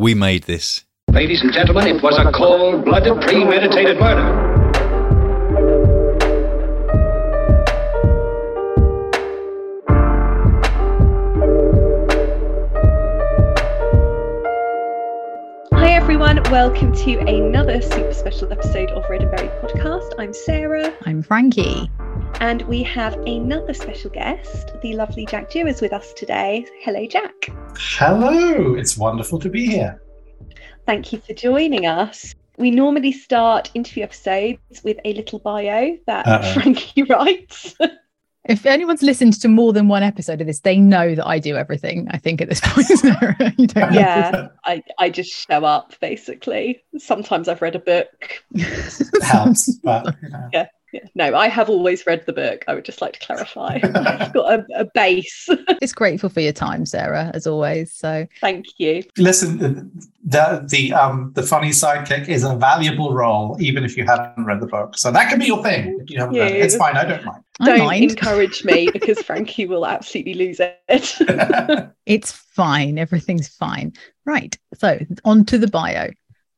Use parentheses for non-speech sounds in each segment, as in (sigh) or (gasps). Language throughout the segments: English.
We made this. Ladies and gentlemen, it was a cold blooded, premeditated murder. Hi everyone, welcome to another super special episode of Read and Buried podcast. I'm Sarah I'm Frankie. And we have another special guest, the lovely Jack Jewers with us today. Hello Jack. Hello, it's wonderful to be here. Thank you for joining us. We normally start interview episodes with a little bio that Uh-oh. Frankie (laughs) writes. If anyone's listened to more than one episode of this, they know that I do everything. I think at this (laughs) point, you don't yeah, I, I just show up basically. Sometimes I've read a book. (laughs) Helps, but you know. Yeah. No, I have always read the book. I would just like to clarify. I've (laughs) got a, a base. (laughs) It's grateful for your time, Sarah, as always. So Thank you. listen, the the um the funny sidekick is a valuable role, even if you haven't read the book. So that can be your thing. If you haven't read it, it's fine. I don't mind. I Don't mind. encourage me (laughs) because Frankie will absolutely lose it. It's fine. Everything's fine. Right. So on to the bio.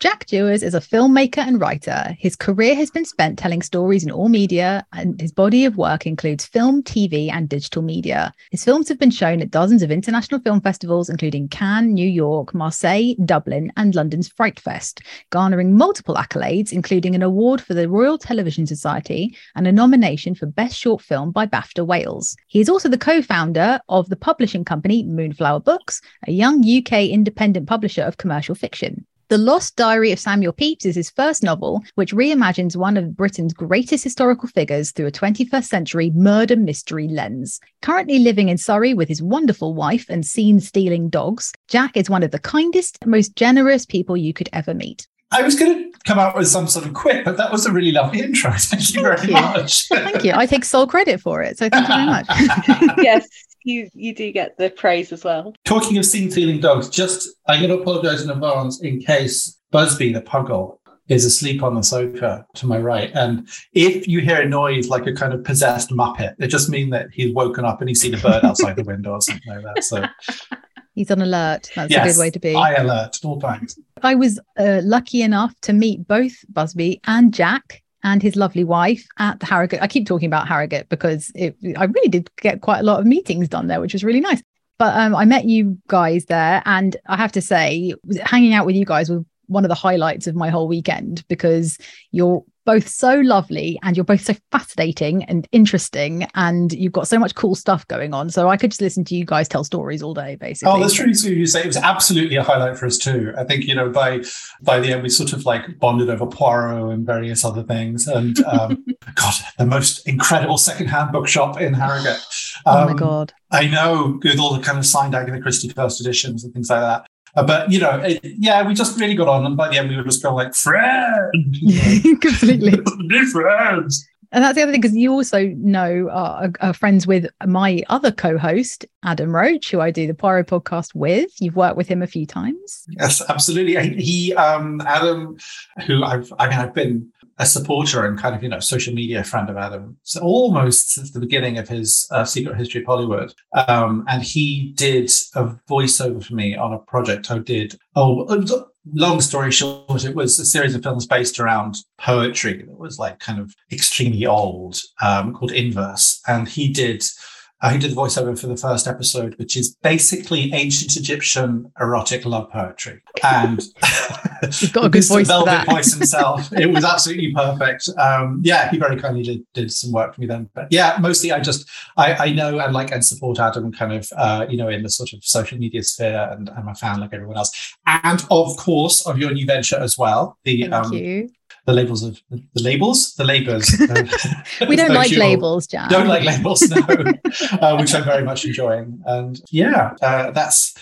Jack Jewers is a filmmaker and writer. His career has been spent telling stories in all media, and his body of work includes film, TV, and digital media. His films have been shown at dozens of international film festivals, including Cannes, New York, Marseille, Dublin, and London's Fright Fest, garnering multiple accolades, including an award for the Royal Television Society and a nomination for Best Short Film by BAFTA Wales. He is also the co founder of the publishing company Moonflower Books, a young UK independent publisher of commercial fiction. The Lost Diary of Samuel Pepys is his first novel, which reimagines one of Britain's greatest historical figures through a 21st century murder mystery lens. Currently living in Surrey with his wonderful wife and scene stealing dogs, Jack is one of the kindest, most generous people you could ever meet. I was going to come out with some sort of quip, but that was a really lovely intro. (laughs) Thank you very you. much. Thank you. I take sole credit for it. So thank you very (laughs) much. (laughs) yes, you you do get the praise as well. Talking of scene stealing dogs, just I'm going to apologise in advance in case Busby the puggle is asleep on the sofa to my right. And if you hear a noise like a kind of possessed muppet, it just means that he's woken up and he's seen a bird outside the window or something like that. So (laughs) He's on alert. That's a good way to be. I alert at all times. I was uh, lucky enough to meet both Busby and Jack and his lovely wife at the Harrogate. I keep talking about Harrogate because it, I really did get quite a lot of meetings done there, which was really nice. But um, I met you guys there, and I have to say, hanging out with you guys was one of the highlights of my whole weekend because you're both so lovely and you're both so fascinating and interesting, and you've got so much cool stuff going on. So I could just listen to you guys tell stories all day, basically. Oh, that's really sweet you say. It was absolutely a highlight for us too. I think you know by by the end we sort of like bonded over Poirot and various other things. And um, (laughs) God, the most incredible secondhand bookshop in Harrogate. oh my Um, god. I know with all the kind of signed Agatha Christie first editions and things like that. Uh, but you know, it, yeah, we just really got on, and by the end we were just going like friends, (laughs) (laughs) completely. Friends. And that's the other thing, because you also know are, are friends with my other co-host, Adam Roche, who I do the Poirot podcast with. You've worked with him a few times. Yes, absolutely. He, um, Adam, who I've, I mean, I've been a supporter and kind of, you know, social media friend of Adam so almost since the beginning of his uh, Secret History of Hollywood. Um, and he did a voiceover for me on a project I did. Oh, long story short, it was a series of films based around poetry that was like kind of extremely old, um, called Inverse. And he did uh, he did the voiceover for the first episode, which is basically ancient Egyptian erotic love poetry. And You've got a good (laughs) voice for Velvet that. voice himself. (laughs) it was absolutely perfect. Um, yeah, he very kindly did, did some work for me then. But yeah, mostly I just I, I know and like and support Adam kind of uh, you know in the sort of social media sphere, and I'm a fan like everyone else. And of course of your new venture as well, the Thank um, you. The labels of the labels, the labors. (laughs) We don't like labels, Jan. don't like labels, no, uh, which I'm very much enjoying. And yeah, uh, that's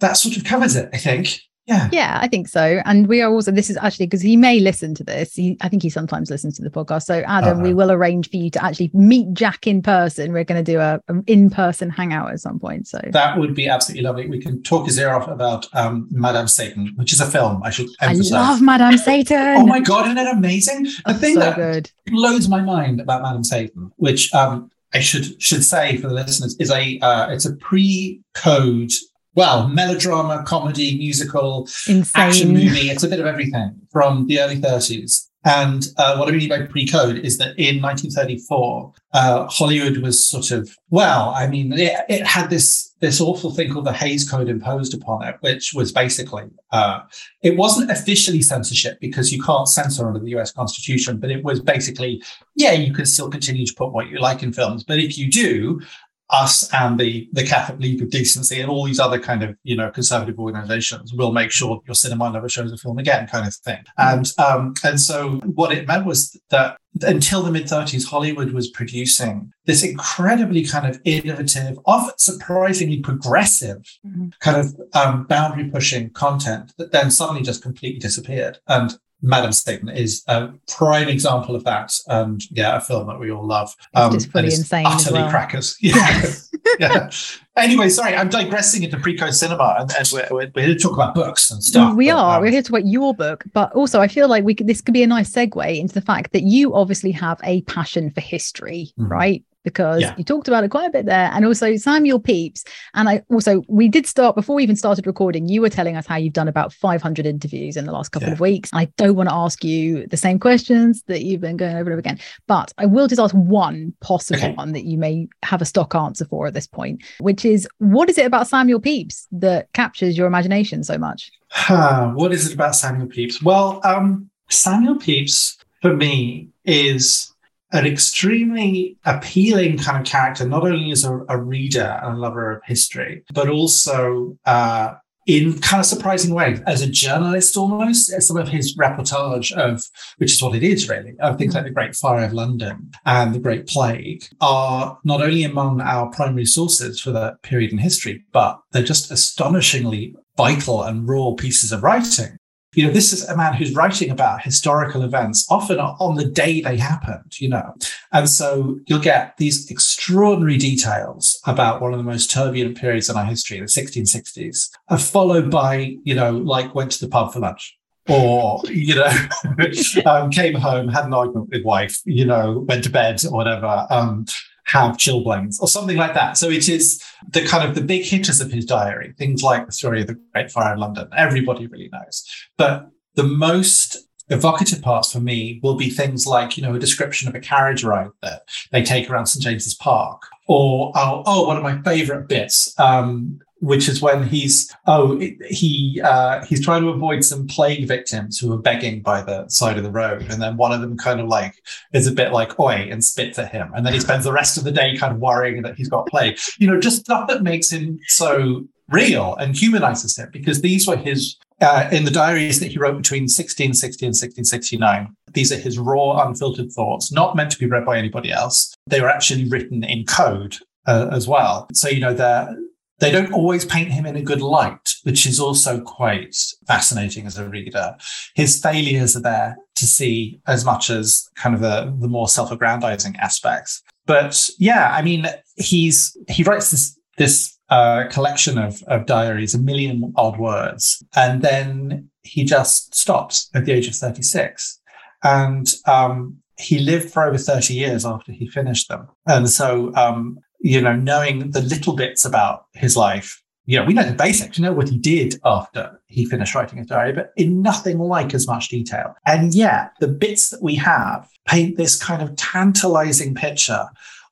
that sort of covers it, I think. Yeah. Yeah, I think so. And we are also, this is actually because he may listen to this. He, I think he sometimes listens to the podcast. So, Adam, we Uh-huh. will arrange for you to actually meet Jack in person. We're going to do a, an in person hangout at some point. So, That would be absolutely lovely. We can talk his ear off about um, Madame Satan, which is a film. I should I love Madame Satan. Oh my god, isn't it amazing? The thing so that good. blows my mind about Madame Satan, which um, I should should say for the listeners, is a uh, it's a pre-code well, melodrama, comedy, musical, Insane. action movie. It's a bit of everything from the early 30s. And uh, what I mean by pre-code is that in 1934, uh, Hollywood was sort of well. I mean, it, it, had this this awful thing called the Hays Code imposed upon it, which was basically uh, it wasn't officially censorship because you can't censor under the U.S. Constitution, but it was basically yeah, you can still continue to put what you like in films, but if you do, us and the the Catholic League of Decency and all these other kind of you know conservative organizations will make sure your cinema never shows a film again, kind of thing. And um, and so what it meant was that until the mid 30s, Hollywood was producing this incredibly kind of innovative, often surprisingly progressive, mm-hmm. kind of um, boundary pushing content that then suddenly just completely disappeared. And Madame Satan is a prime example of that. And yeah, a film that we all love. Um, it's fully insane. Utterly well. crackers. (laughs) Yeah. yeah. (laughs) Anyway, sorry, I'm digressing into pre-code cinema, and, and we're, we're, we're, here to talk about books and stuff. We but, are. Um, we're here to talk about your book, but also I feel like we could, this could be a nice segue into the fact that you obviously have a passion for history, mm-hmm. right? Because yeah. you talked about it quite a bit there. And also Samuel Pepys. And I also, we did start before we even started recording, you were telling us how you've done about 500 interviews in the last couple yeah. of weeks. I don't want to ask you the same questions that you've been going over and over again, but I will just ask one possible okay. one that you may have a stock answer for at this point, which is what is it about Samuel Pepys that captures your imagination so much? Huh, what is it about Samuel Pepys? Well, um, Samuel Pepys for me is an extremely appealing kind of character, not only as a, a reader and a lover of history, but also uh, in kind of surprising ways as a journalist almost. Some of his reportage of, which is what it is really, of things like the Great Fire of London and the Great Plague are not only among our primary sources for that period in history, but they're just astonishingly vital and raw pieces of writing you know, this is a man who's writing about historical events, often on the day they happened, you know. And so you'll get these extraordinary details about one of the most turbulent periods in our history, the 1660s, are followed by, you know, like went to the pub for lunch or you know (laughs) um, came home had an argument with wife you know went to bed or whatever um, have chilblains or something like that. So it is the kind of the big hitters of his diary, things like the story of the Great Fire in London. Everybody really knows. But the most evocative parts for me will be things like, you know, a description of a carriage ride that they take around St. James's Park. Or, oh, oh one of my favorite bits, um, which is when he's oh he uh, he's trying to avoid some plague victims who are begging by the side of the road, and then one of them kind of like is a bit like oi and spits at him, and then he spends the rest of the day kind of worrying that he's got plague. You know, just stuff that makes him so real and humanizes him because these were his uh, in the diaries that he wrote between 1660 and 1669. These are his raw, unfiltered thoughts, not meant to be read by anybody else. They were actually written in code uh, as well. So, you know, they're they don't always paint him in a good light, which is also quite fascinating as a reader. His failures are there to see as much as kind of the, the more self-aggrandizing aspects. But yeah, I mean, he's he writes this this uh, collection of, of diaries, a million odd words, and then he just stops at the age of 36. And um, he lived for over 30 years after he finished them. And so um, you know, knowing the little bits about his life. You know, we know the basics, you know what he did after he finished writing his diary, but in nothing like as much detail. And yet, the bits that we have paint this kind of tantalizing picture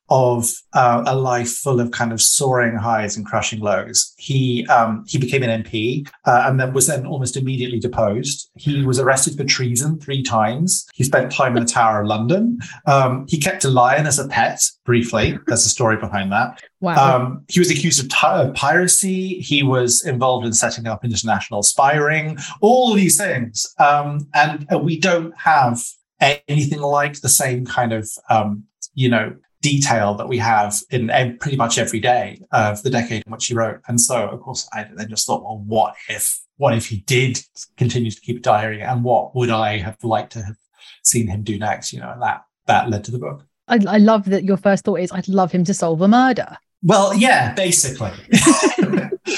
of uh, a life full of kind of soaring highs and crushing lows. He um, he became an MP uh, and then was then almost immediately deposed. He was arrested for treason three times. He spent time in the Tower of London. Um, he kept a lion as a pet briefly. There's a story behind that. Wow. Um, he was accused of, t- of piracy. He was involved in setting up international spy ring. All these things, um, and uh, we don't have anything like the same kind of um, you know detail that we have in pretty much every day of the decade in which he wrote. And so, of course, I then just thought, well, what if, what if he did continue to keep a diary, and what would I have liked to have seen him do next? You know, and that that led to the book. I, I love that your first thought is, I'd love him to solve a murder. Well, yeah, basically. (laughs)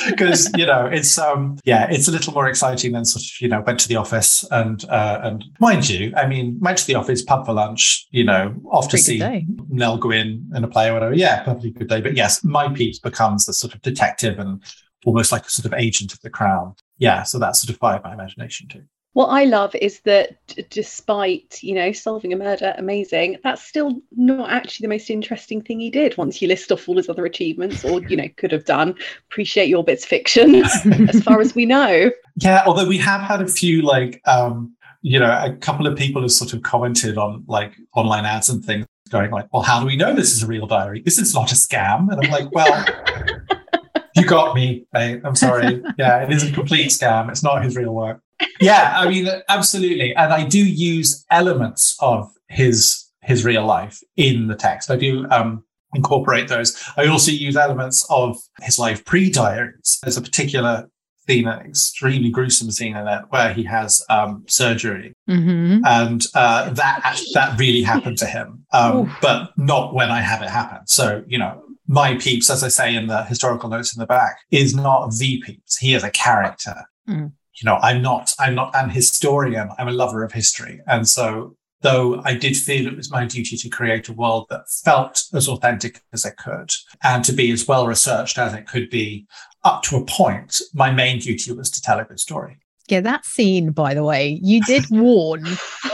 because you know it's um yeah it's a little more exciting than sort of you know went to the office and uh and mind you i mean went to the office pub for lunch you know off to see nell gwyn and a play or whatever yeah perfectly good day but yes my Pepys becomes the sort of detective and almost like a sort of agent of the crown. Yeah, so that sort of fired my imagination too. What I love is that d- despite, you know, solving a murder, amazing, that's still not actually the most interesting thing he did once you list off all his other achievements or, you know, (laughs) could have done. Appreciate your bits fiction as far as we know. (laughs) Yeah, although we have had a few like um, you know, a couple of people have sort of commented on like online ads and things going like, well, how do we know this is a real diary? This is not a scam. And I'm like, well, (laughs) you got me, mate. I'm sorry. Yeah, it is a complete scam. It's not his real work. Yeah, I mean, absolutely. And I do use elements of his his real life in the text. I do um, incorporate those. I also use elements of his life pre-diaries. There's a particular scene, an extremely gruesome scene in it, where he has um, surgery, Mhm. and uh, that that really happened to him, um, but not when I have it happen. So you know, my Pepys, as I say in the historical notes in the back, is not the Pepys. He is a character. Mm. You know, I'm not. I'm not an historian. I'm a lover of history, and so. Though I did feel it was my duty to create a world that felt as authentic as it could and to be as well researched as it could be up to a point, my main duty was to tell a good story. Yeah, that scene, by the way, you did (laughs) warn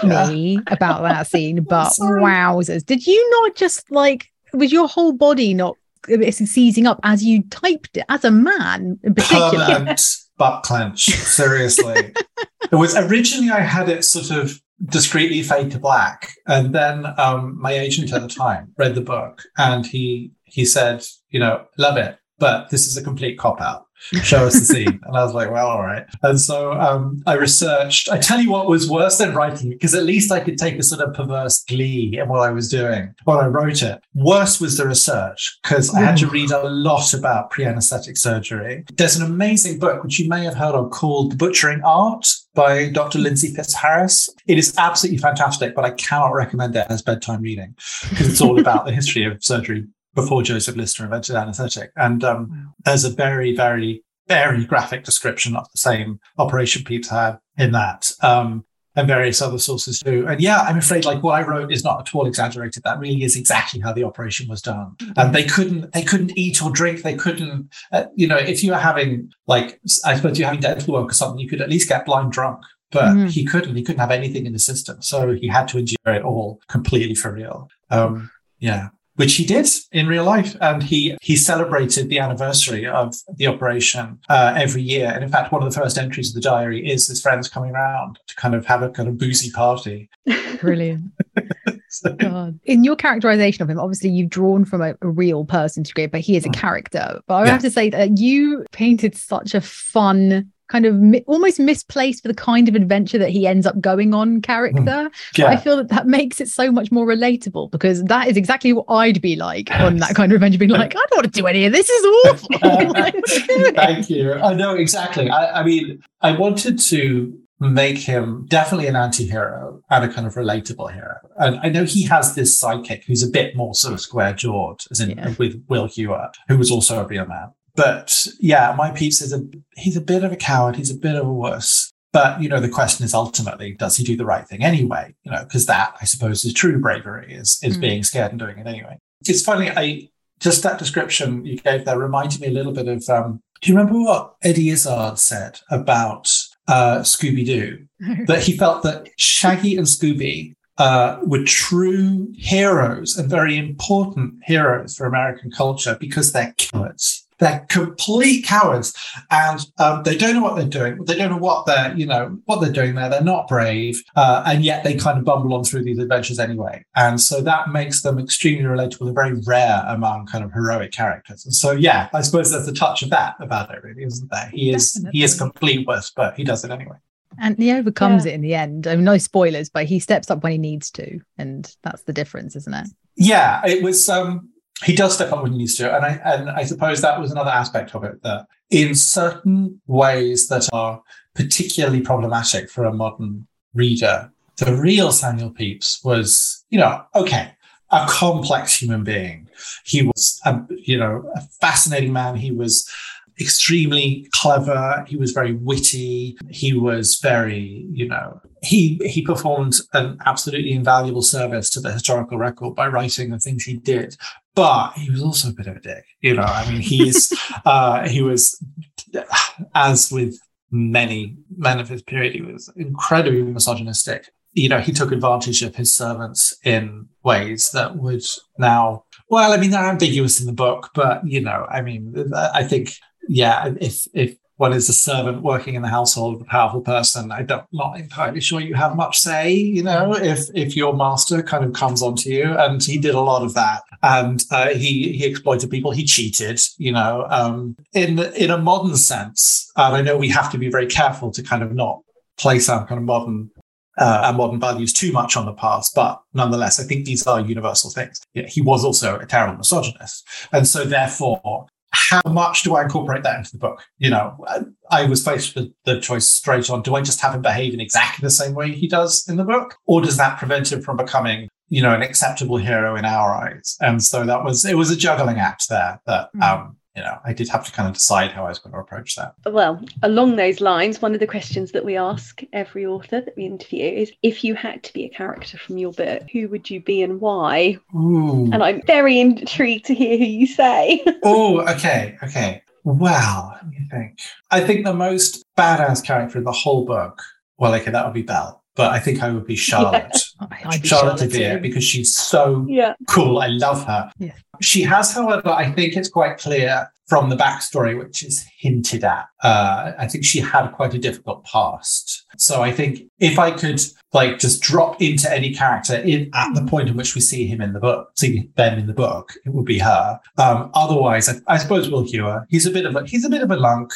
Yeah. me about that scene, (laughs) but wowzers. Did you not just like, was your whole body not uh, seizing up as you typed it as a man in particular? Permanent (laughs) butt clench. Seriously. (laughs) it was originally I had it sort of discreetly fade to black. And then um, my agent at the time read the book and he he said, you know, love it, but this is a complete cop out. Show us the scene. And I was like, well, all right. And so um, I researched. I tell you what was worse than writing it, because at least I could take a sort of perverse glee in what I was doing when I wrote it. Worse was the research, because I had to read a lot about pre anesthetic surgery. There's an amazing book, which you may have heard of, called The Butchering Art by Dr. Lindsey Fitzharris. It is absolutely fantastic, but I cannot recommend it as bedtime reading because it's all about the history of surgery before Joseph Lister invented anesthetic. And um, there's a very, very, very graphic description of the same operation Pepys had in that. Um, and various other sources too. And yeah, I'm afraid like what I wrote is not at all exaggerated. That really is exactly how the operation was done. And they couldn't, they couldn't eat or drink. They couldn't, uh, you know, if you were having like, I suppose you're having dental work or something, you could at least get blind drunk. But Mhm. he couldn't. He couldn't have anything in the system, so he had to endure it all completely for real. Um, yeah, which he did in real life, and he he celebrated the anniversary of the operation uh, every year. And in fact, one of the first entries of the diary is his friends coming around to kind of have a kind of boozy party. (laughs) Brilliant. (laughs) So-. In your characterization of him, obviously you've drawn from a, a real person to create, but he is a character. But I Yeah. have to say that you painted such a fun, kind of mi- almost misplaced for the kind of adventure that he ends up going on character. Hmm. But I feel that that makes it so much more relatable because that is exactly what I'd be like on that kind of adventure, being like, I don't want to do any of this. Is awful. Like, what are you doing? Thank you. I know exactly. I, I mean, I wanted to make him definitely an anti-hero and a kind of relatable hero. And I know he has this sidekick who's a bit more sort of square jawed, as in Yeah. with Will Hewer, who was also a real man. But yeah, my Pepys is a he's a bit of a coward, he's a bit of a wuss. But you know, the question is ultimately, does he do the right thing anyway? You know, because that I suppose is true bravery, is is Mm. being scared and doing it anyway. It's funny, I just that description you gave there reminded me a little bit of um, do you remember what Eddie Izzard said about uh, Scooby Doo? (laughs) That he felt that Shaggy and Scooby uh, were true heroes and very important heroes for American culture because they're cowards. They're complete cowards, and um, they don't know what they're doing. They don't know what they're, you know, what they're doing there. They're not brave, uh, and yet they kind of bumble on through these adventures anyway. And so that makes them extremely relatable and very rare among kind of heroic characters. And so, yeah, I suppose there's a touch of that about it, really, isn't there? He is he is complete worth, but he does it anyway. And he overcomes Yeah. it in the end. I mean, no spoilers, but he steps up when he needs to. And that's the difference, isn't it? Yeah, it was. Um, he does step up when he needs to, and I and I suppose that was another aspect of it that in certain ways that are particularly problematic for a modern reader, the real Samuel Pepys was, you know, okay, a complex human being. He was, a, you know, a fascinating man. He was extremely clever. He was very witty. He was very, you know, he he performed an absolutely invaluable service to the historical record by writing the things he did. But he was also a bit of a dick. You know, I mean, he's (laughs) uh, he was as with many men of his period, he was incredibly misogynistic. You know, he took advantage of his servants in ways that would now, well, I mean, they're ambiguous in the book, but you know, I mean, I think, yeah, if if one is a servant working in the household of a powerful person, I don't not entirely sure you have much say, you know, if if your master kind of comes onto you. And he did a lot of that. And uh, he he exploited people, he cheated, you know, um, in in a modern sense. And I know we have to be very careful to kind of not place our kind of modern uh, and modern values too much on the past, but nonetheless, I think these are universal things. he was also a terrible misogynist, and so therefore, how much do I incorporate that into the book? You know, I was faced with the choice straight on: do I just have him behave in exactly the same way he does in the book, or does that prevent him from becoming, you know, an acceptable hero in our eyes? And so that was it was a juggling act there that. Mm. Um, you know, I did have to kind of decide how I was going to approach that. Well, along those lines, one of the questions that we ask every author that we interview is if you had to be a character from your book, who would you be and why? Ooh. And I'm very intrigued to hear who you say. (laughs) oh, okay, okay. Well, let me think. I think the most badass character in the whole book, well, okay, that would be Belle but I think I would be Charlotte. (laughs) Yeah. Be Charlotte, Charlotte de Vere because she's so yeah. cool. I love her. Yeah. She has, however, I think it's quite clear from the backstory, which is hinted at. Uh, I think she had quite a difficult past. So I think if I could like just drop into any character in at the point in which we see him in the book, see Ben in the book, it would be her. Um, otherwise, I, I, suppose Will Hewer. He's a bit of a he's a bit of a lunk.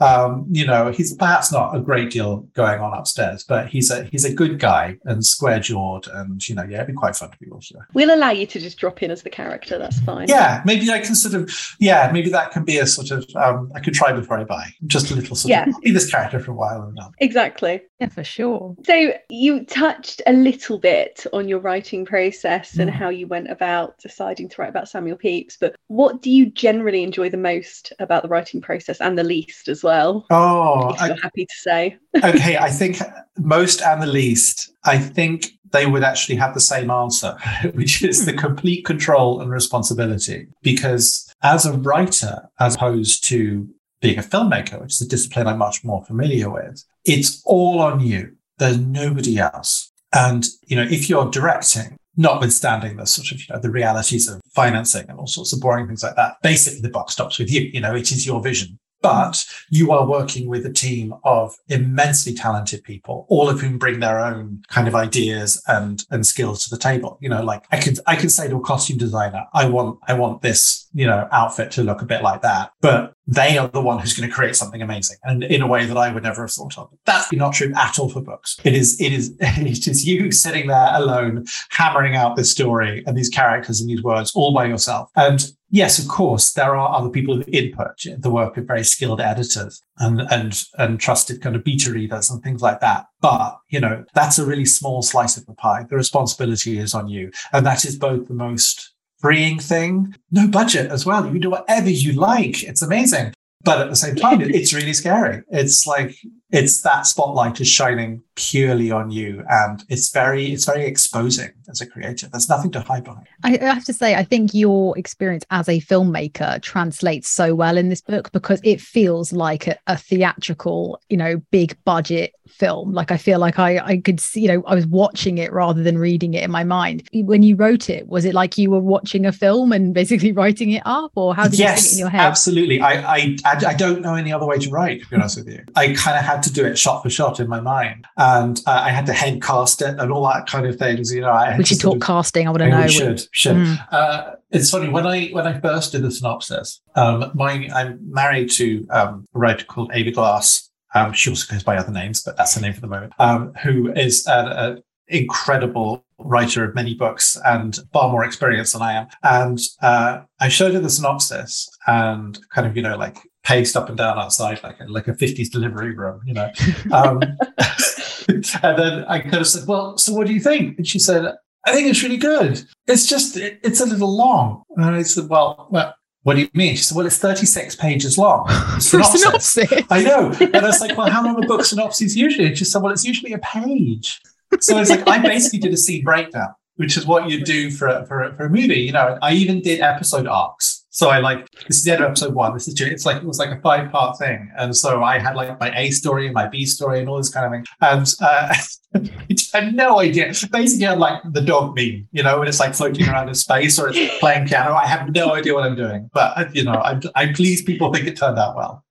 Um, you know, he's perhaps not a great deal going on upstairs, but he's a he's a good guy and square jawed, and you know, yeah, it'd be quite fun to be Will Hewer. We'll allow you to just drop in as the character. That's fine. Yeah, maybe I can sort of yeah, maybe that can be a sort of um, I could try before I buy. Just a little sort yeah. of be this character for a while and then. Exactly. Yeah, for sure. So you touched a little bit on your writing process and mm. how you went about deciding to write about Samuel Pepys, but what do you generally enjoy the most about the writing process and the least as well? Oh, if you're happy to say. (laughs) okay, I think most and the least. I think they would actually have the same answer, (laughs) which is the hmm. complete control and responsibility. Because as a writer, as opposed to being a filmmaker, which is a discipline I'm much more familiar with, it's all on you. There's nobody else. And, you know, if you're directing, notwithstanding the sort of, you know, the realities of financing and all sorts of boring things like that, basically the buck stops with you. You know, it is your vision but you are working with a team of immensely talented people, all of whom bring their own kind of ideas and and skills to the table. You know, like I could I could say to a costume designer, I want I want this you know outfit to look a bit like that, but they are the one who's going to create something amazing and in a way that I would never have thought of. That's not true at all for books. It is it is (laughs) it is you sitting there alone hammering out this story and these characters and these words all by yourself. And yes, of course, there are other people who input the work of very skilled editors and and and trusted kind of beta readers and things like that. But you know, that's a really small slice of the pie. The responsibility is on you, and that is both the most freeing thing. No budget as well. You can do whatever you like. It's amazing. But at the same time, (laughs) it's really scary. It's like it's that spotlight is shining purely on you and it's very it's very exposing as a creator. There's nothing to hide behind. I, have to say i think your experience as a filmmaker translates so well in this book because it feels like a, a theatrical you know big budget film. Like i feel like i i could see you know i was watching it rather than reading it in my mind. When you wrote it was it like you were watching a film and basically (laughs) writing it up or how did yes, you think it in your head? absolutely. I, I i don't know any other way to write to be honest with you. I kind of had to do it shot for shot in my mind and uh, I had to head cast it and all that kind of things. You know, I we should talk of, casting. I want to know. Should should. Mm. Uh, it's funny when I when I first did the synopsis. Um, my I'm married to um, a writer called Ava Glass. Um, she also goes by other names, but that's her name for the moment. Um, who is an incredible writer of many books and far more experienced than I am. And uh, I showed her the synopsis and kind of, you know, like paced up and down outside like a, like a 50s delivery room, you know. Um, (laughs) and then I kind of said, "Well, so what do you think?" And she said, "I think it's really good. It's just it, it's a little long." And I said, "Well, well." What do you mean? She said, "Well, it's thirty-six pages long." (laughs) Synopsis. synopsis. I know, and I was like, "Well, how long a book synopsis usually?" And she said, "Well, it's usually a page." So it's like I basically did a scene breakdown which is what you do for a, for a, for a movie. You know, I even did episode arcs. So I like this is the end of episode one. This is it's like it was like a five part thing, and so I had like my A story and my B story and all this kind of thing. And uh, (laughs) I had no idea. Basically, I'm like the dog meme, you know, when it's like floating around in space or it's playing piano. I have no idea what I'm doing, but uh, you know, I'm, I'm pleased people think it turned out well.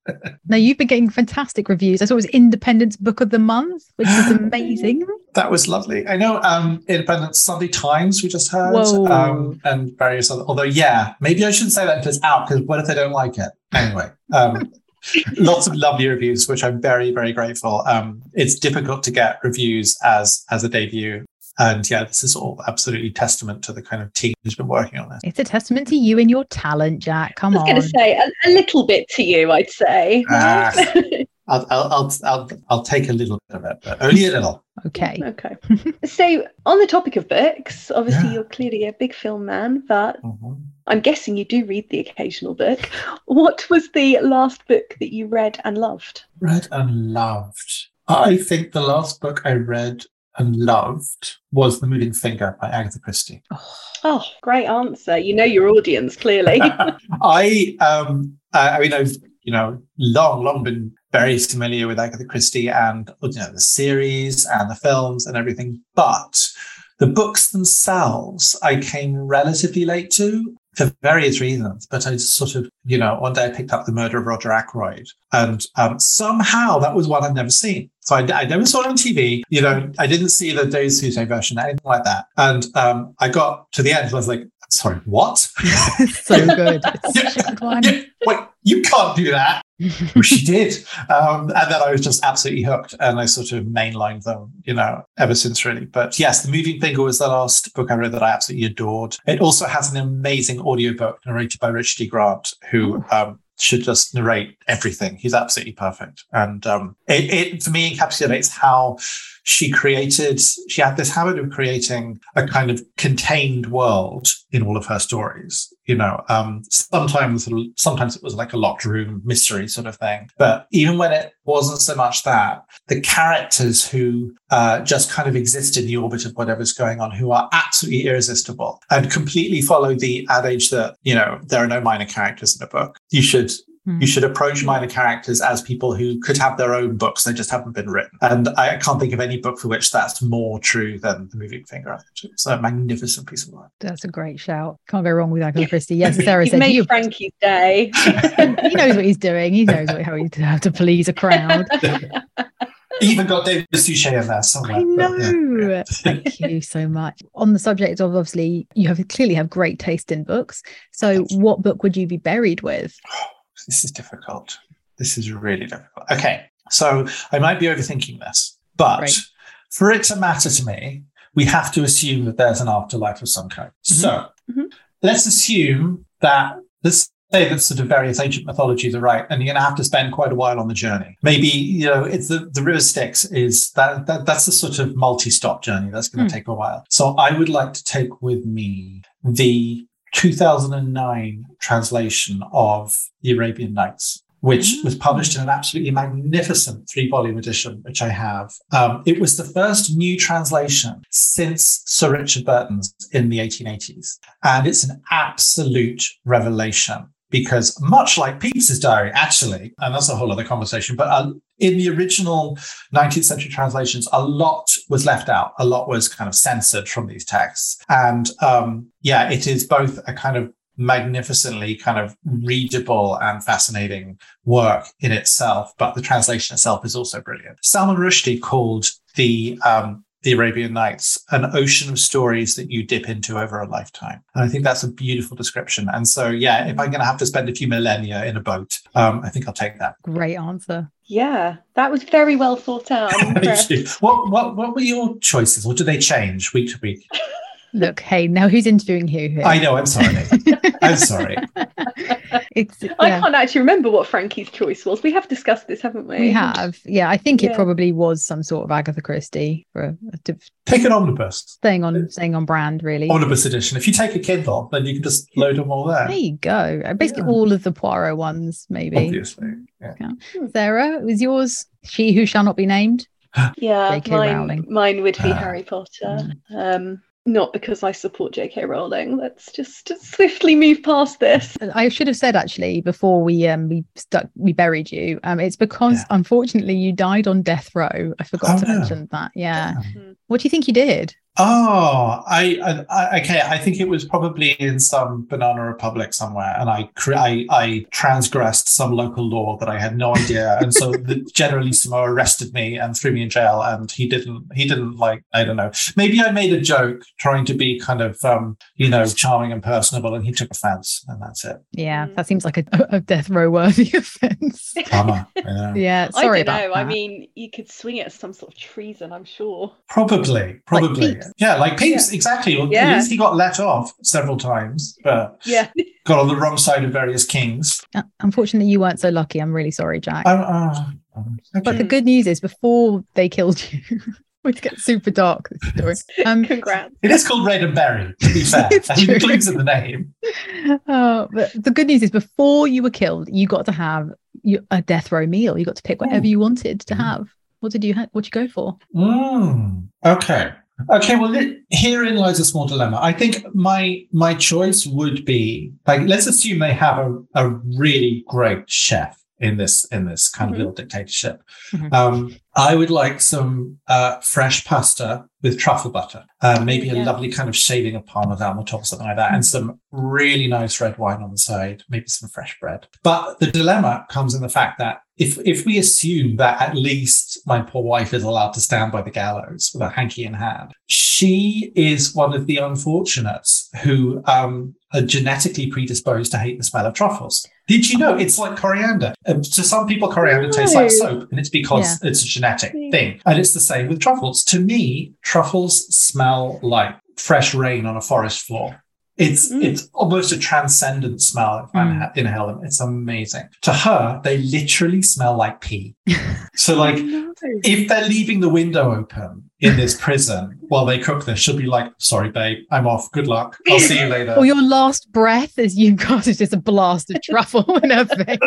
Now you've been getting fantastic reviews. I saw it was Independent's Book of the Month, which is (gasps) amazing. that was lovely. I know um Independent Sunday Times we just heard, um, and various other. Although, yeah, maybe I shouldn't say that until it's out because what if they don't like it? Anyway, um, (laughs) lots of lovely reviews, which I'm very, very grateful. Um, it's difficult to get reviews as as a debut. And yeah, this is all absolutely testament to the kind of team who's been working on this. It's a testament to you and your talent, Jack. Come on. I was going to say a, a, little bit to you, I'd say. Ah, (laughs) I'll, I'll, I'll, I'll, take a little bit of it, but only a little. Okay. Okay. (laughs) so, on the topic of books, obviously yeah. you're clearly a big film man, but mm-hmm. I'm guessing you do read the occasional book. What was the last book that you read and loved? Read and loved. I think the last book I read and loved was The Moving Finger by Agatha Christie. Oh, great answer. You know your audience clearly. (laughs) (laughs) I um I mean I've you know long long been very familiar with Agatha Christie and you know the series and the films and everything, but the books themselves I came relatively late to for various reasons. But I sort of, you know, one day I picked up The Murder of Roger Ackroyd, and um, somehow that was one I'd never seen. So I, I, never saw it on TV. You know, I didn't see the David Suchet version, anything like that. And um, I got to the end, and I was like, sorry, what? (laughs) so good. (laughs) yeah, yeah, wait, you can't do that. well, (laughs) she did. Um, and then I was just absolutely hooked and I sort of mainlined them, you know, ever since really. But yes, The Moving Finger was the last book I read that I absolutely adored. It also has an amazing audiobook narrated by Richard E. Grant, who um, should just narrate everything. He's absolutely perfect. And um, it, it, for me, encapsulates how she created, she had this habit of creating a kind of contained world in all of her stories. You know, um, sometimes, sometimes it was like a locked room mystery sort of thing. But even when it wasn't so much that, the characters who uh, just kind of exist in the orbit of whatever's going on, who are absolutely irresistible and completely follow the adage that, you know, there are no minor characters in a book. You should you hmm. should approach minor characters as people who could have their own books, they just haven't been written. And I can't think of any book for which that's more true than The Moving Finger. I it's a magnificent piece of work. That's a great shout. Can't go wrong with Agatha Christie. (laughs) Yes, Sarah You've said made you. Frankie's day. (laughs) he knows what he's doing. He knows what, how he have to please a crowd. (laughs) even got David Suchet in there somewhere. I know. Yeah, yeah. Thank you so much. On the subject of obviously, you have clearly have great taste in books. So, what book would you be buried with? (sighs) this is difficult. This is really difficult. Okay, so I might be overthinking this, but right. for it to matter to me, we have to assume that there's an afterlife of some kind. Mm-hmm. So mm-hmm. let's assume that let's say that sort of various ancient mythologies are right, and you're going to have to spend quite a while on the journey. Maybe you know it's the the river Styx is that, that that's a sort of multi-stop journey that's going to mm. take a while. So I would like to take with me the 2009 translation of The Arabian Nights, which was published in an absolutely magnificent three volume edition, which I have. Um, it was the first new translation since Sir Richard Burton's in the 1880s. And it's an absolute revelation because much like Pepys's diary, actually, and that's a whole other conversation, but uh, in the original 19th century translations, a lot was left out. A lot was kind of censored from these texts. And um, yeah, it is both a kind of magnificently kind of readable and fascinating work in itself, but the translation itself is also brilliant. Salman Rushdie called the um, the Arabian Nights, an ocean of stories that you dip into over a lifetime. And I think that's a beautiful description. And so, yeah, if I'm going to have to spend a few millennia in a boat, um, I think I'll take that. Great answer. Yeah, that was very well thought out. (laughs) what, what, what were your choices, or do they change week to week? (laughs) Look, hey, now who's interviewing who? Here? I know. I'm sorry. (laughs) I'm sorry. It's. Yeah. I can't actually remember what Frankie's choice was. We have discussed this, haven't we? We have. Yeah, I think yeah. it probably was some sort of Agatha Christie for a, a Pick an omnibus. Staying on, staying on brand, really. Omnibus edition. If you take a Kindle, then you can just load them all there. There you go. Uh, basically, yeah. all of the Poirot ones, maybe. Obviously. Yeah. Sarah, was yours She Who Shall Not Be Named? yeah, mine, mine would be Harry Potter. Mm. Um, not because I support J.K. Rowling. Let's just swiftly move past this. I should have said actually before we um we stuck we buried you. Um, it's because Yeah. unfortunately you died on death row. I forgot Oh, to no. mention that. Yeah. Mhm. What do you think you did? Oh, I, I, I okay. I think it was probably in some banana republic somewhere, and I, cre- I, I transgressed some local law that I had no idea, and so the (laughs) generalissimo arrested me and threw me in jail. And he didn't, he didn't like, I don't know. Maybe I made a joke trying to be kind of, um, you know, charming and personable, and he took offence, and that's it. Yeah, Mm. that seems like a, a death row worthy (laughs) offense. Karma. (laughs) you know. yeah, I sorry don't about know. I mean, you could swing it as some sort of treason, I'm sure. Probably, probably, Pepys. yeah, like Pepys, exactly. Well, Yeah. At least he got let off several times, but Yeah. (laughs) got on the wrong side of various kings. Uh, Unfortunately, you weren't so lucky. I'm really sorry, Jack. Um, uh, um, But the good news is, before they killed you, (laughs) which gets super dark. This story. Um, Congrats. It is called Read and Buried, to be (laughs) fair. It's and it true. includes in the name. oh, but the good news is, before you were killed, you got to have a death row meal. You got to pick whatever you wanted to Mm. have. What did you ha- What did you go for? Mm, okay. Okay, well, herein lies a small dilemma. I think my my choice would be like let's assume they have a, a really great chef in this in this kind Mhm. of little dictatorship. Mhm. Um, I would like some uh, fresh pasta with truffle butter, uh, maybe a Yeah. lovely kind of shaving of parmesan on the top, or something like that, and some really nice red wine on the side, maybe some fresh bread. But the dilemma comes in the fact that if if we assume that at least my poor wife is allowed to stand by the gallows with a hanky in hand, she is one of the unfortunates who um, are genetically predisposed to hate the smell of truffles. Did you know it's like coriander? Um, to some people, coriander tastes like soap, and it's because it's a genetic thing. And it's the same with truffles. To me, truffles smell like fresh rain on a forest floor. It's Mm. it's almost a transcendent smell if I Mm. inha- inhale them. It's amazing. To her, they literally smell like pee. (laughs) So like Oh, no. if they're leaving the window open in this prison while they cook this, she'll be like, sorry, babe, I'm off. Good luck. I'll see you (laughs) later. Or your last breath as you've got is just a blast of (laughs) truffle in her face.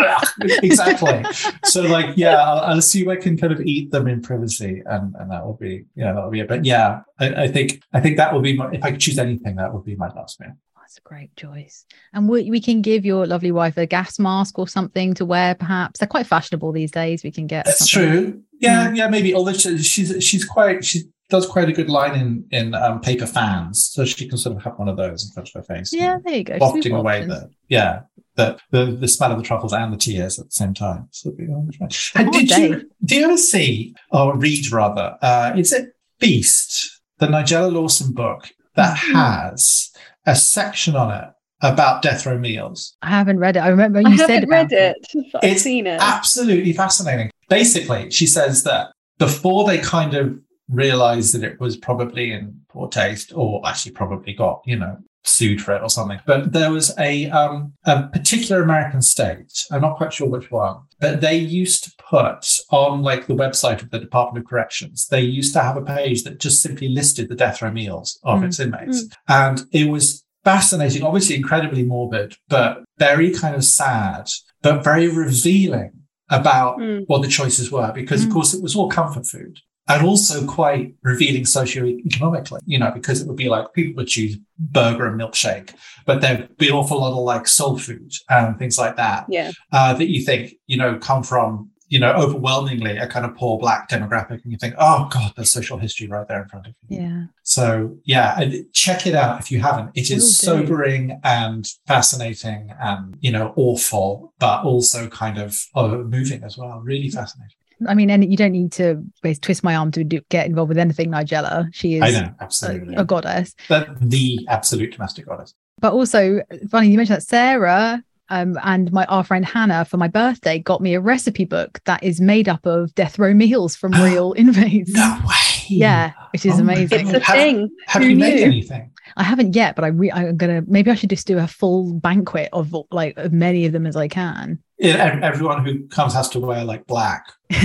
exactly. So like, yeah, I'll, I'll assume I can kind of eat them in privacy, and and that will be, yeah, that will be it. But yeah, I, I think I think that will be my. If I could choose anything, that would be my last meal. That's a great choice. And we, we can give your lovely wife a gas mask or something to wear, perhaps. They're quite fashionable these days. We can get That's true. Yeah, yeah, maybe. Although she, she's she's quite she does quite a good line in in um, paper fans, so she can sort of have one of those in front of her face. Yeah, there you go. wafting away the yeah the, the the smell of the truffles and the tears at the same time. So it'd be wonderful. (laughs) And did day. you do you ever see or read rather? Uh, is it Feast, the Nigella Lawson book that Mhm. has a section on it about death row meals? I haven't read it. I remember you I said haven't about read it, but I've It's seen it. Absolutely fascinating. Basically, she says that before they kind of realized that it was probably in poor taste, or actually probably got, you know, sued for it or something. But there was a um, a particular American state, I'm not quite sure which one, but they used to put on like the website of the Department of Corrections, they used to have a page that just simply listed the death row meals of Mm. its inmates. And it was fascinating, obviously incredibly morbid, but very kind of sad, but very revealing about Mm. what the choices were, because Mm. of course it was all comfort food. And also quite revealing socioeconomically, you know, because it would be like people would choose burger and milkshake, but there'd be an awful lot of like soul food and things like that Yeah. uh, that you think, you know, come from, you know, overwhelmingly a kind of poor black demographic. And you think, oh God, there's social history right there in front of you. Yeah. So yeah, and check it out if you haven't. It is Will is do. sobering and fascinating and, you know, awful, but also kind of uh, moving as well. Really fascinating. I mean, and you don't need to twist my arm to do, get involved with anything, Nigella. She is I know, absolutely. a goddess. the, the absolute domestic goddess. But also, funny you mentioned that Sarah um, and my our friend Hannah for my birthday got me a recipe book that is made up of death row meals from (gasps) real inmates. No way. Yeah, which is Oh amazing. It's a Have- thing. Have Who you made anything? I haven't yet, but I re- I'm gonna maybe I should just do a full banquet of like as many of them as I can. Yeah, everyone who comes has to wear like black. (laughs)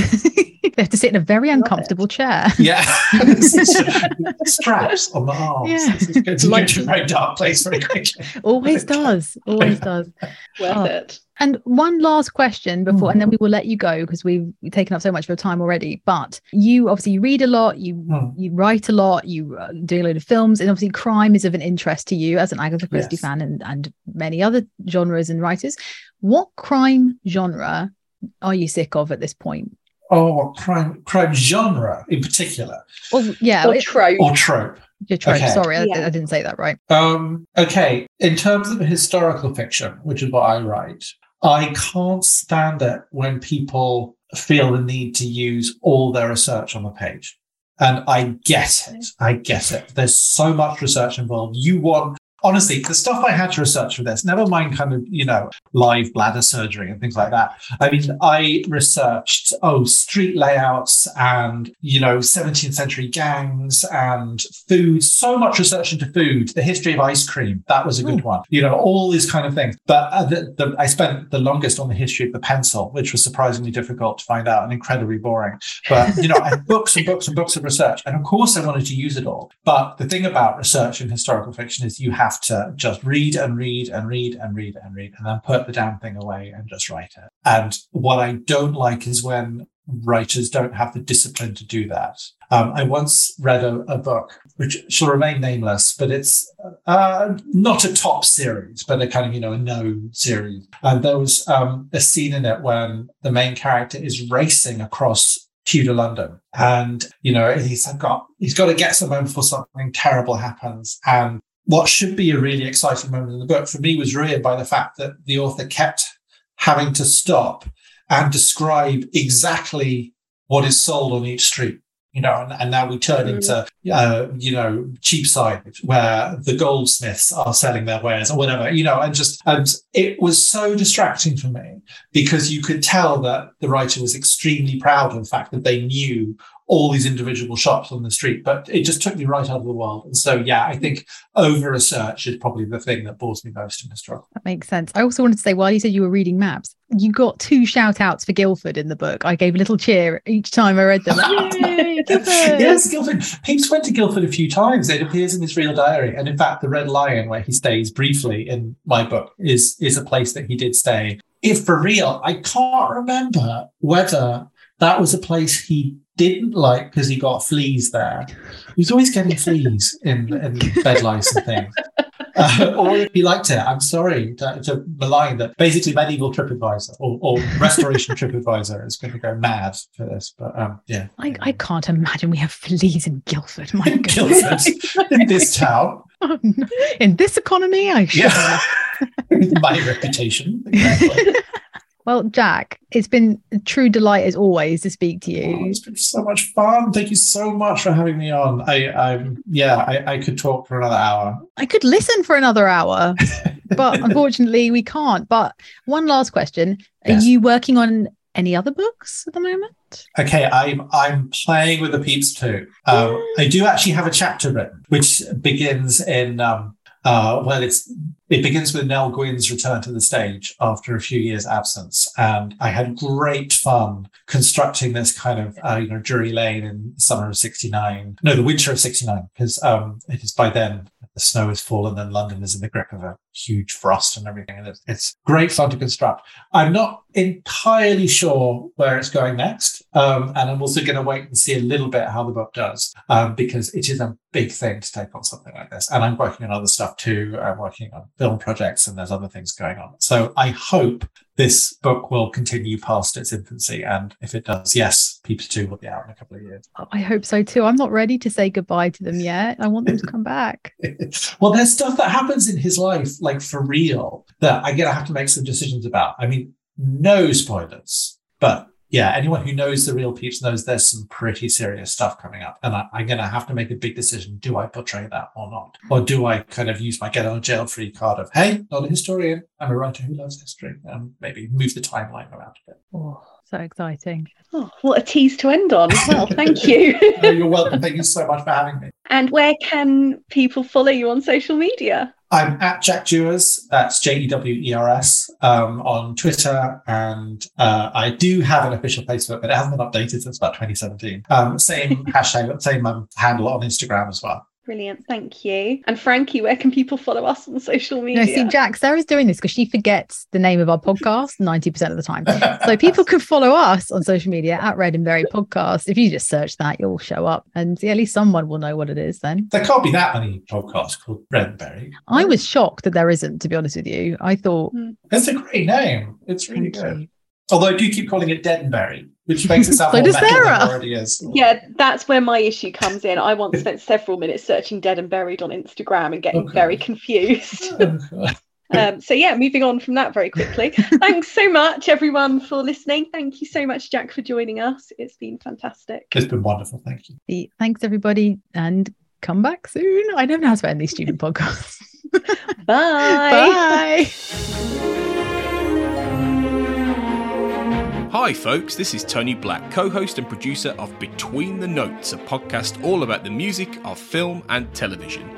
They have to sit in a very uncomfortable chair. Yeah, (laughs) (laughs) straps on the arms. Yeah. This is going Like- to a very dark place very quickly. Always does. Always does. Worth Oh. it. And one last question before, and then we will let you go because we've taken up so much of your time already. But you obviously you read a lot, you Hmm. you write a lot, you uh, do a load of films, and obviously crime is of an interest to you as an Agatha Christie Yes. fan and and many other genres and writers. What crime genre are you sick of at this point? Oh, crime, crime genre in particular, Well, yeah, Or it- trope. or trope. your trope. okay. Sorry, I, Yeah. I didn't say that right. Um, okay, in terms of historical fiction, which is what I write, I can't stand it when people feel the need to use all their research on the page. And I get it. I get it. There's so much research involved. You want, honestly, the stuff I had to research for this, never mind kind of, you know, live bladder surgery and things like that. I mean, I researched, oh, street layouts and, you know, 17th century gangs and food, so much research into food, the history of ice cream. That was a good one. You know, all these kind of things. But uh, the, the, I spent the longest on the history of the pencil, which was surprisingly difficult to find out and incredibly boring. But, you know, I had books and books and books of research. And of course, I wanted to use it all. But the thing about research in historical fiction is you have to just read and read and read and read and read and then put the damn thing away and just write it. And what I don't like is when writers don't have the discipline to do that. Um, I once read a, a book which shall remain nameless, but it's uh, not a top series, but a kind of you know a known series. And there was um, a scene in it when the main character is racing across Tudor London, and you know he's got he's got to get somewhere before something terrible happens, and what should be a really exciting moment in the book for me was ruined by the fact that the author kept having to stop and describe exactly what is sold on each street. You know, and, and now we turn Mm. into, uh, you know, Cheapside, where the goldsmiths are selling their wares or whatever, you know, and just, and it was so distracting for me because you could tell that the writer was extremely proud of the fact that they knew all these individual shops on the street, but it just took me right out of the world. And so, yeah, I think over research is probably the thing that bores me most in historical. That makes sense. I also wanted to say, while you said you were reading maps, you got two shout outs for Guildford in the book. I gave a little cheer each time I read them. (laughs) Yay, Guildford! yes, Guildford. Pepys went to Guildford a few times. It appears in his real diary. And in fact, the Red Lion, where he stays briefly in my book, is, is a place that he did stay. If for real, I can't remember whether that was a place he didn't like because he got fleas there. He was always getting fleas in, in bed lice and things. (laughs) Uh, or if he liked it, I'm sorry to, to malign that. Basically, medieval TripAdvisor or, or Restoration (laughs) TripAdvisor is going to go mad for this. But um, yeah, I, I can't imagine we have fleas in Guildford. My goodness. Guildford (laughs) in this town. Oh, no. In this economy, I should. Yeah, my reputation. Exactly. Well, Jack, it's been a true delight as always to speak to Oh, you. it's been so much fun. Thank you so much for having me on. I, I'm yeah, I, I could talk for another hour. I could listen for another hour, but (laughs) unfortunately we can't. But one last question. Are Yes. you working on any other books at the moment? Okay, I'm I'm playing with the Pepys too. Um, I do actually have a chapter written, which begins in um, uh, well, it's it begins with Nell Gwyn's return to the stage after a few years' absence, and I had great fun constructing this kind of uh, you know Drury Lane in the summer of '69, no, the winter of '69, because um, it is by then the snow has fallen and London is in the grip of a huge frost and everything, and it's, it's great fun to construct. I'm not entirely sure where it's going next. Um, and I'm also going to wait and see a little bit how the book does, um, because it is a big thing to take on something like this. And I'm working on other stuff too. I'm working on film projects and there's other things going on. So I hope this book will continue past its infancy. And if it does, yes, Pepys 2 will be out in a couple of years. Oh, I hope so too. I'm not ready to say goodbye to them yet. I want them to come back. (laughs) well, there's stuff that happens in his life, like for real, that I'm going to have to make some decisions about. I mean, no spoilers, but yeah, anyone who knows the real Pepys knows there's some pretty serious stuff coming up. And I, I'm going to have to make a big decision. Do I portray that or not? Or do I kind of use my get on jail free card of, hey, not a historian, I'm a writer who loves history, and maybe move the timeline around a bit. Oh, so exciting. Oh, what a tease to end on well. Thank (laughs) you. Oh, you're welcome. Thank you so much for having me. and where can people follow you on social media? I'm at Jack Jewers. That's J E W E R S um, on Twitter, and uh, I do have an official Facebook, but it hasn't been updated since about 2017. Um, same (laughs) hashtag, same um, handle on Instagram as well. Brilliant, thank you. And Frankie, where can people follow us on social media? No, see, Jack, Sarah's doing this because she forgets the name of our podcast (laughs) 90% of the time. So people can follow us on social media at Read and Buried Podcast. If you just search that, you'll show up and yeah, at least someone will know what it is then. There can't be that many podcasts called Read and Buried. I was shocked that there isn't, to be honest with you. I thought. Hmm. It's a great name. It's really Thank good. you. Although I do keep calling it Denberry, which makes it sound (laughs) So more does metal than it already is. Yeah, that's where my issue comes in. I once spent several minutes searching dead and buried on Instagram and getting Okay. very confused. (laughs) Um, so yeah, moving on from that very quickly. (laughs) Thanks so much, everyone, for listening. Thank you so much, Jack, for joining us. It's been fantastic. it's been wonderful. Thank you. Thanks, everybody, and come back soon. I never know how to end these student podcasts. Bye. Bye. Hi, folks, this is Tony Black, co host and producer of Between the Notes, a podcast all about the music of film and television.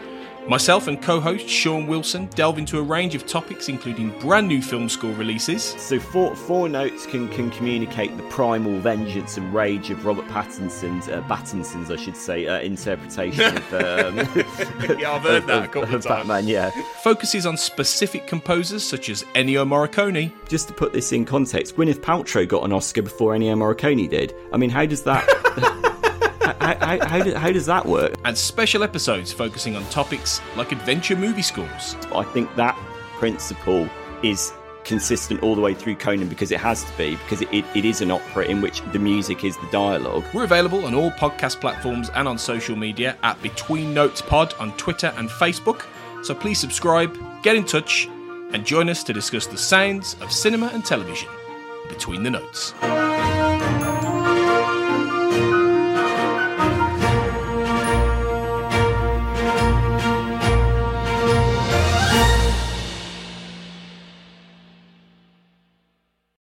Myself and co host Sean Wilson delve into a range of topics, including brand new film score releases, So four four notes can, can communicate the primal vengeance and rage of Robert Pattinson's uh, Pattinson's I should say uh, interpretation of, (laughs) um, Yeah, I've heard of- that a couple of of Batman. Yeah, focuses on specific composers such as Ennio Morricone, just to put this in context, Gwyneth Paltrow got an Oscar before Ennio Morricone did. I mean, how does that? (laughs) how, how, how, do- how does that work? and special episodes focusing on topics like adventure movie scores. I think that principle is consistent all the way through Conan because it has to be because it, it, it is an opera in which the music is the dialogue. We're available on all podcast platforms and on social media at Between Notes Pod on Twitter and Facebook. So please subscribe, get in touch, and join us to discuss the sounds of cinema and television between the notes.